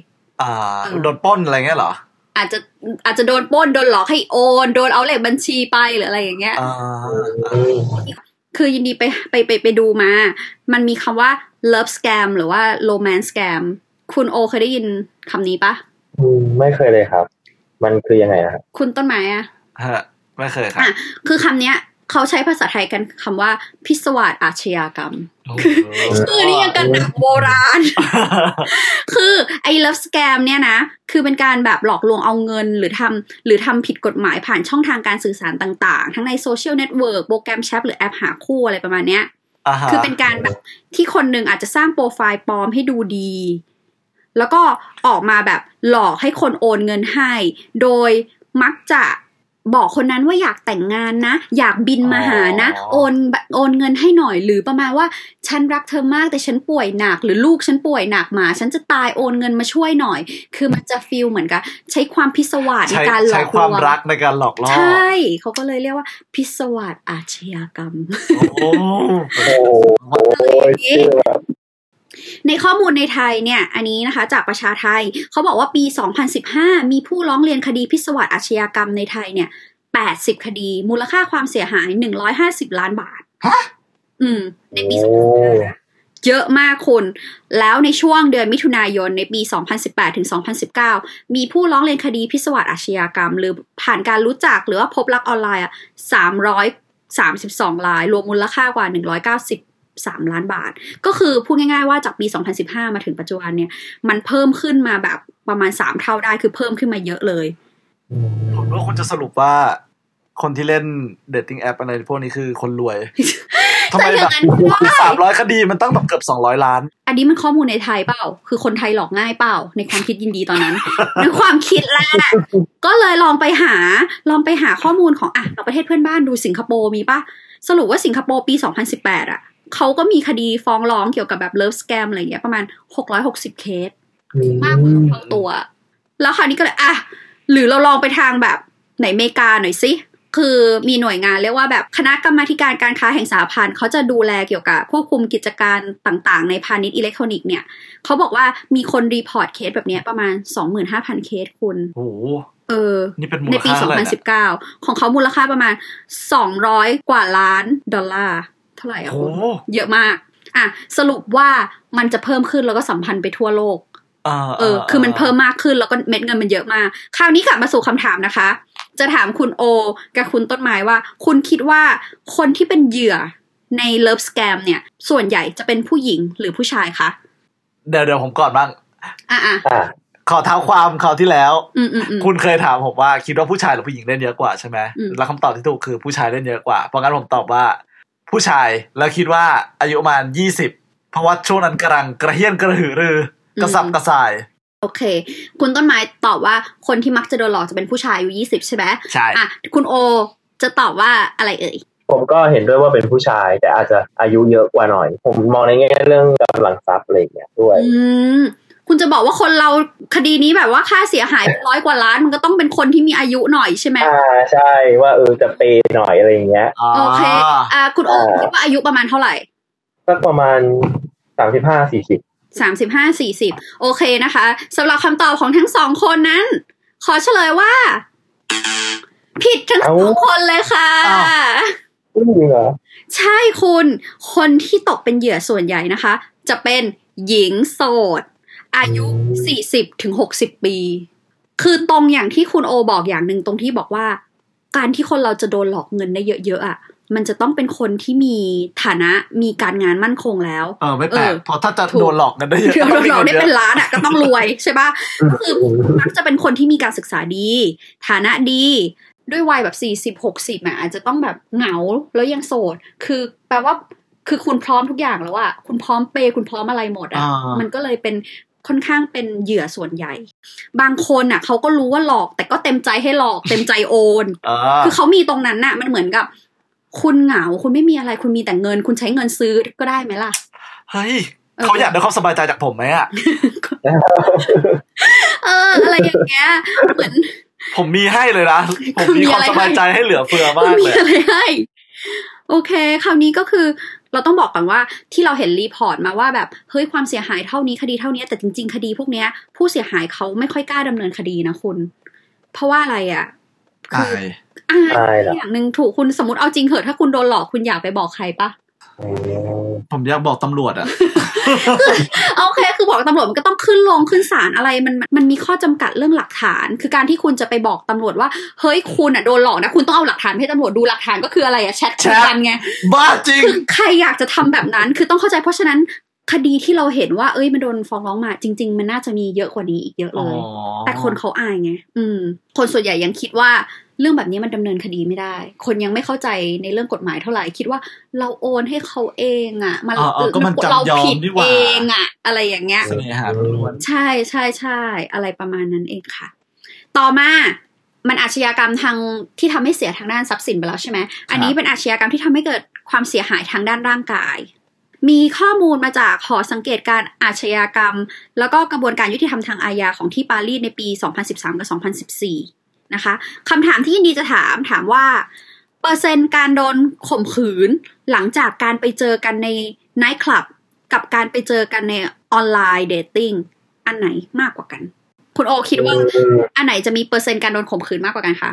อ่าเออโดนปล้นอะไรเงี้ยเหรออาจจะอาจจะโดนปล้นโดนหลอกให้โอน โดนเอาเลขบัญชีไปหรืออะไรอย่างเงี้ยอ่าคือยินดีไปไปไปไปดูมา มันมีคำว่า love scam หรือว่า romance scam คุณโอเคยได้ยินคำนี้ปะ อืมไม่เคยเลยครับ มันคือยังไงนะครับคุณต้นไม้อะฮะไม่เคยครับอะคือคำเนี้ยเขาใช้ภาษาไทยกันคำว่า พิศวาสอาชญากรรมโอ้โหคือนี่ยังกันหนังโบราณ คือไอ้ love scam เนี่ยนะ คือเป็นการแบบหลอกลวงเอาเงินหรือทำหรือทำผิดกฎหมายผ่านช่องทางการสื่อสารต่างๆ ทั้งในโซเชียลเน็ตเวิร์กโปรแกรมแชทหรือแอปหาคู่อะไรประมาณเนี้ยฮะคือเป็นการแบบที่คนหนึ่งอาจจะสร้างโปรไฟล์ปลอมให้ดูดี แล้วก็ออกมาแบบหลอกให้คนโอนเงินให้ โดยมักจะบอกคนนั้นว่าอยากแต่งงานนะ อยากบินมาหานะ โอนโอนเงินให้หน่อยหรือประมาณว่า ฉันรักเธอมากแต่ฉันป่วยหนัก หรือลูกฉันป่วยหนักหมาฉันจะตายโอนเงินมาช่วยหน่อย คือมันจะฟีลเหมือนกับใช้ความพิศวาสในใช้การหลใช้อกคลวามวงรักในการหลอกล่อใช่เขาก็เลยเรียกว่าพิศวาสอาชญากรรมโอ้โห ในข้อมูลในไทยเนี่ยอันนี้นะคะจากประชาไทยเขาบอกว่าปี 2015 มีผู้ร้องเรียนคดีพิศวาสอาชญากรรมในไทยเนี่ย 80 คดี มูลค่าความเสียหาย 150 ล้านบาทฮะอืม ในปีโอ้2015 เยอะมากคุณแล้วในช่วงเดือนมิถุนายนในปี 2018 ถึง 2019 มีผู้ร้องเรียนคดีพิศวาสอาชญากรรม หรือผ่านการรู้จักหรือว่าพบรักออนไลน์อะ332ราย รวมมูลค่ากว่า 193ล้านบาท ก็คือพูดง่ายๆว่าจากปี 2015 มาถึงปัจจุบันเนี่ย มันเพิ่มขึ้นมาแบบประมาณ 3 เท่าได้คือเพิ่มขึ้นมาเยอะเลย ผมว่าคุณจะสรุปว่าคนที่เล่นเดทติ้งแอปอะไรพวกนี้คือคนรวยทำไมแต่อแบย่าบงนั้นก็ได้สามร้อยคดีมันต้องแบบเกือบสองร้อยล้าน อันนี้มันข้อมูลในไทยเปล่า คือคนไทยหลอกง่ายเปล่า ในความคิดยินดีตอนนั้น ในความคิดแรกก็เลยลองไปหา ลองไปหาข้อมูลของอะเราประเทศเพื่อนบ้านดูสิงคโปร์มีปะสรุปว่าสิงคโปร์ปี 2018 อะ เขาก็มีคดีฟ้องร้องเกี่ยวกับแบบ love scam อะไรอย่างเงี้ยประมาณ660เคส มากกว่าเท่าตัว แล้วคราวนี้ก็เลยอะหรือเราลองไปทางแบบไหนอเมริกาหน่อยสิคือมีหน่วยงานเรียกว่าแบบคณะกรรมาธิการการค้าแห่งสหพันธ์เขาจะดูแลเกี่ยวกับควบคุมกิจการต่างๆ ในพาณิชย์อิเล็กทรอนิกส์เนี่ยเขาบอกว่ามีคน report case แบบเนี้ยประมาณ 25,000 เคสคุณโอ้โหเออนี่เป็นมูในลปีค่าเท่าไหร่เนี่ย2019 ของเขามูลค่าประมาณ 200 กว่าล้านดอลลาร์เท่าไหร่อะโอ้คุณโหเยอะมาก อะสรุปว่ามันจะเพิ่มขึ้นแล้วก็สัมพันธ์ไปทั่วโลกเออ คือมันเพิ่มมากขึ้นแล้วก็เม็ดเงินมันเยอะมาก คราวนี้กลับมาสู่คำถามนะคะ จะถามคุณโอ กับคุณต้นไม้ว่า คุณคิดว่าคนที่เป็นเหยื่อในเลิฟสแกมเนี่ย ส่วนใหญ่จะเป็นผู้หญิงหรือผู้ชายคะ เดี๋ยวเดี๋ยวผมก่อนบ้าง อะอะอ่าขอเท้าความคราวที่แล้วอืมอืมอืมคุณเคยถามผมว่าคิดว่าผู้ชายหรือผู้หญิงเล่นเยอะกว่าใช่ไหมอืมแล้วคำตอบที่ถูกคือผู้ชายเล่นเยอะกว่า เพราะงั้นผมตอบว่า ผู้ชายแล้วคิดว่าอายุประมาณยี่สิบเพราะว่าช่วงนั้นกำลังกระเฮี้ยนกระหือรือกระสับกระส่าย โอเค คุณต้นไม้ตอบว่าคนที่มักจะโดนหลอกจะเป็นผู้ชายอายุยี่สิบใช่ไหมใช่อะคุณโอจะตอบว่าอะไรเอ่ยผมก็เห็นด้วยว่าเป็นผู้ชาย แต่อาจจะอายุเยอะกว่าหน่อย ผมมองในแง่เรื่องกำลังทรัพย์อะไรอย่างเงี้ยด้วยอืม คุณจะบอกว่าคนเราคดีนี้แบบว่าค่าเสียหายร้อยกว่าล้านมันก็ต้องเป็นคนที่มีอายุหน่อยใช่ไหมอ่าใช่ว่าเออจะเปย์หน่อยอะไรอย่างเงี้ยอ๋อโอเค อ่าคุณโอคิดว่าอายุประมาณเท่าไหร่สักประมาณสามสิบห้าสี่สิบสามสิบห้าสี่สิบโอเคนะคะสำหรับคำตอบของทั้งสองคนนั้น ขอเฉลยว่า ผิดทั้งสองคนเลยค่ะอ้าวจริงเหรอใช่คุณ คนที่ตกเป็นเหยื่อส่วนใหญ่นะคะ จะเป็นหญิงโสด อายุ40ถึง60ปี คือตรงอย่างที่คุณโอบอกอย่างหนึ่งตรงที่บอกว่า การที่คนเราจะโดนหลอกเงินได้เยอะๆอะมันจะต้องเป็นคนที่มีฐานะมีการงานมั่นคงแล้วเออไม่แปลกเออเพราะถ้าจะถูกโดนหลอกกันได้เยอะเดี๋ยวก็ต้องมีเรางิได้ยอะเป็นล้านอะก็ต้องรวยใช่ปะคือมักจะเป็นคนที่มีการศึกษาดี ฐานะดีด้วยวัยแบบสี่สิบหกสิบอะอาจจะต้องแบบเหงาแล้วยังโสด คือแปลว่าคือคุณพร้อมทุกอย่างแล้วอะคุณพร้อมเปย์คุณพร้อมอะไรหมดอะอ่ามันก็เลยเป็น ค่อนข้างเป็นเหยื่อส่วนใหญ่ บางคนอะเขาก็รู้ว่าหลอก แต่ก็เต็มใจให้หลอก เต็มใจโอนเออคือเขามีตรงนั้นน่ะ มันเหมือนกับ คุณเหงาคุณไม่มีอะไรคุณมีแต่เงิน คุณใช้เงินซื้อก็ได้ไหมล่ะเฮ้ยเขาอยากได้ความสบายใจจากผมไหมอะเออ อะไรอย่างเงี้ยเหมือน ผมมีให้เลยนะผมคือมีมีความอะไรสบายใจให้เหลือเฟือมัมานกมีเลยอะไรให้โอเค คราวนี้ก็คือ เราต้องบอกก่อนว่าที่เราเห็น report มาว่าแบบเฮ้ยความเสียหายเท่านี้คดีเท่านี้แต่จริง ๆ คดีพวกเนี้ย ผู้เสียหายเขาไม่ค่อยกล้าดำเนินคดีนะคุณ เพราะว่าอะไรอะอายอายอายเหรออย่างหนึ่งถูกคุณสมมติเอาจริงเหอะถ้าคุณโดนหลอกคุณอยากไปบอกใครปะอืม ผมอยากบอกตำรวจอะโอเคคือบอกตำรวจมันก็ต้องขึ้นลงขึ้นศาลอะไรมันมันมันมีข้อจำกัดเรื่องหลักฐาน คือการที่คุณจะไปบอกตำรวจว่า เฮ้ยคุณอะโดนหลอกนะ คุณต้องเอาหลักฐานให้ตำรวจดูหลักฐานก็คืออะไรอะแชทคุยกันไงบ้าจริงคือใครอยากจะทำแบบนั้น คือต้องเข้าใจเพราะฉะนั้นคดีที่เราเห็นว่าเอ้ยมันโดนฟ้องร้องมา จริง ๆ มันน่าจะมีเยอะกว่านี้อีกเยอะอ๋เลอยแต่คนเขาอายไงอืม คนส่วนใหญ่ยังคิดว่าเรื่องแบบนี้มันดำเนินคดีไม่ได้ คนยังไม่เข้าใจในเรื่องกฎหมายเท่าไหร่ คิดว่าเราโอนให้เขาเองอะมันอ๋ออ๋อก็มันเราจำยอมผิดนี่หว่าเองอะอะไรอย่างเงี้ยเสน่หาล้วนใช่ใช่ใช่อะไรประมาณนั้นเองค่ะ ต่อมามันอาชญากรรมทางที่ทำให้เสียทางด้านทรัพย์สินไปแล้วใช่ไหมอันนี้เป็นอาชญากรรมที่ทำให้เกิดความเสียหายทางด้านร่างกาย มีข้อมูลมาจากหอสังเกตการณ์อาชญากรรม แล้วก็กระบวนการยุติธรรมทางอาญาของที่ปารีสในปี 2013 กับ 2014 นะคะคำถามที่ยินดีจะถามถามว่า เปอร์เซ็นต์การโดนข่มขืน หลังจากการไปเจอกันในไนท์คลับกับการไปเจอกันใน online dating อันไหนมากกว่ากัน คุณโอคิดว่าอืมอันไหนจะมีเปอร์เซ็นต์การโดนข่มขืนมากกว่ากันคะ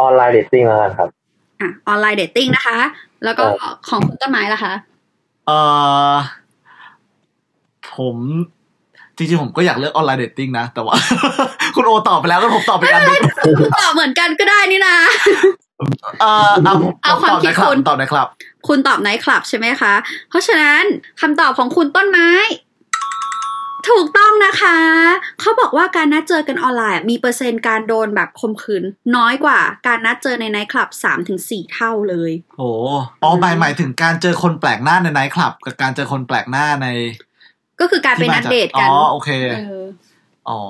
online dating แล้วกันครับอะ online dating นะคะ แล้วก็ครับของคุณต้นไม้ล่ะคะเออผมจริงๆผมก็อยากเลือก online dating นะ แต่ว่า คุณโอตอบไปแล้วก็ผมตอบไปอันหนึ่งตอบเหมือนกันก็ได้นี่นะเออเอาผมเอาผมความตอบคิดนะครับคุณผมตอบนะครับ คุณตอบไนท์คลับใช่ไหมคะ เพราะฉะนั้นคำตอบของคุณต้นไม้ ถูกต้องนะคะ เขาบอกว่าการนัดเจอกันออนไลน์ มีเปอร์เซ็นต์การโดนแบบข่มขืนน้อยกว่าการนัดเจอในไนท์คลับสามถึงสี่เท่าเลย โอ้อ๋อหมายหมายถึงการเจอคนแปลกหน้าในไนท์คลับ กับการเจอคนแปลกหน้าใน ก็คือการไปนัดเดทกันอ๋อโอเคเอออ๋อ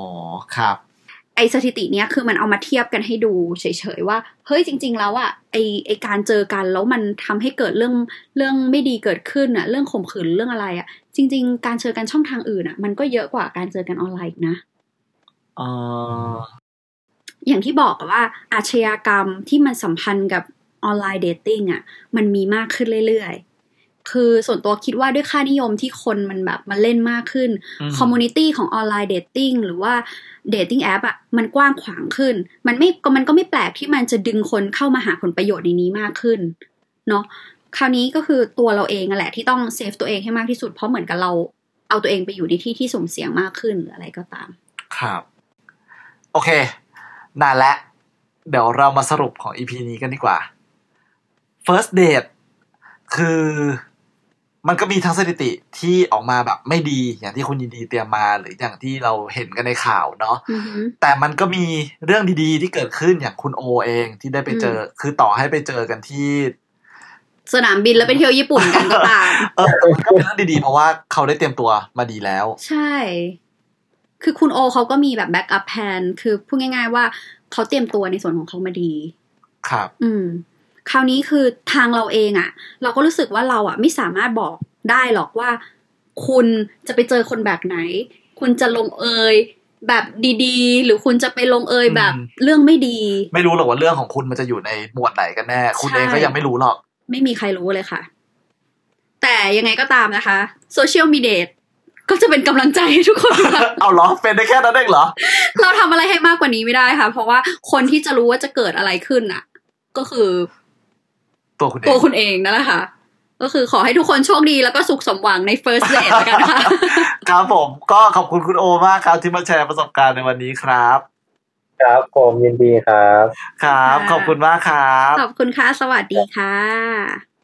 ครับ ไอสถิติเนี้ยคือมันเอามาเทียบกันให้ดูเฉยๆว่าเฮ้ยจริง ๆ แล้วอะไอไอการเจอกันแล้วมันทำให้เกิดเรื่องเรื่องไม่ดีเกิดขึ้นอะเรื่องข่มขืนเรื่องอะไรอะจริง ๆ การเจอกันช่องทางอื่นอะมันก็เยอะกว่าการเจอกันออนไลน์อีกนะเอออย่างที่บอกอะว่าอาชญากรรมที่มันสัมพันธ์กับ online dating อะมันมีมากขึ้นเรื่อยๆ คือส่วนตัวคิดว่าด้วยค่านิยมที่คนมันแบบมันเล่นมากขึ้นอืม community ของ online dating หรือว่า dating app อะมันกว้างขวางขึ้น มันไม่ก็มันก็ไม่แปลกที่มันจะดึงคนเข้ามาหาผลประโยชน์ในนี้มากขึ้นเนาะคราวนี้ก็คือตัวเราเองนั่นแหละที่ต้อง save ตัวเองให้มากที่สุดเพราะเหมือนกับเราเอาตัวเองไปอยู่ในที่ที่สุ่มเสี่ยงมากขึ้นหรืออะไรก็ตาม ครับ โอเคนานแล้วเดี๋ยวเรามาสรุปของ EP นี้กันดีกว่า first date คือ มันก็มีทั้งสถิติที่ออกมาแบบไม่ดีอย่างที่คุณยินดีเตรียมมาหรืออย่างที่เราเห็นกันในข่าวเนาะอือฮึแต่มันก็มีเรื่องดีๆ ที่เกิดขึ้นอย่างคุณโอเองที่ได้ไปเจออคือต่อให้ไปเจอกันที่ สนามบินแล้วไปเที่ยวญี่ปุ่นกันก็ตามเออมันก็เป็นเรื่องดีๆ เพราะว่าเขาได้เตรียมตัวมาดีแล้ว ใช่ คือคุณโอเขาก็มีแบบแบ็กอัพแพนคือพูดง่าย ๆ ว่าเขาเตรียมตัวในส่วนของเขามาดี ครับ อืม คราวนี้คือทางเราเองอะเราก็รู้สึกว่าเราอะไม่สามารถบอกได้หรอกว่า คุณจะไปเจอคนแบบไหน คุณจะลงเอยแบบดีๆ หรือคุณจะไปลงเอยแบบอืมเรื่องไม่ดี ไม่รู้หรอกว่าเรื่องของคุณมันจะอยู่ในหมวดไหนกันแน่ คุณใช่เองก็ยังไม่รู้หรอก ไม่มีใครรู้เลยค่ะ แต่ยังไงก็ตามนะคะโซเชียลมีเดียก็จะเป็นกำลังใจให้ทุกคนค่ะเอาเหรอเป็นได้แค่นั้นเองเหรอ เราทำอะไรให้มากกว่านี้ไม่ได้ค่ะ เพราะว่าคนที่จะรู้ว่าจะเกิดอะไรขึ้นอะ ก็คือ ตัวคุณเอตัวงคุณเองนั่นแหละค่ะ ก็คือขอให้ทุกคนโชคดีแล้วก็สุขสมหวังใน first date แล้วกันค่ะครับผมก็ขอบคุณคุณโอมากครับที่มาแชร์ประสบการณ์ในวันนี้ครับ ครับผมยินดีครับ ครับค่ะขอบคุณมากครับ ขอบคุณค่ะ สวัสดีค่ะ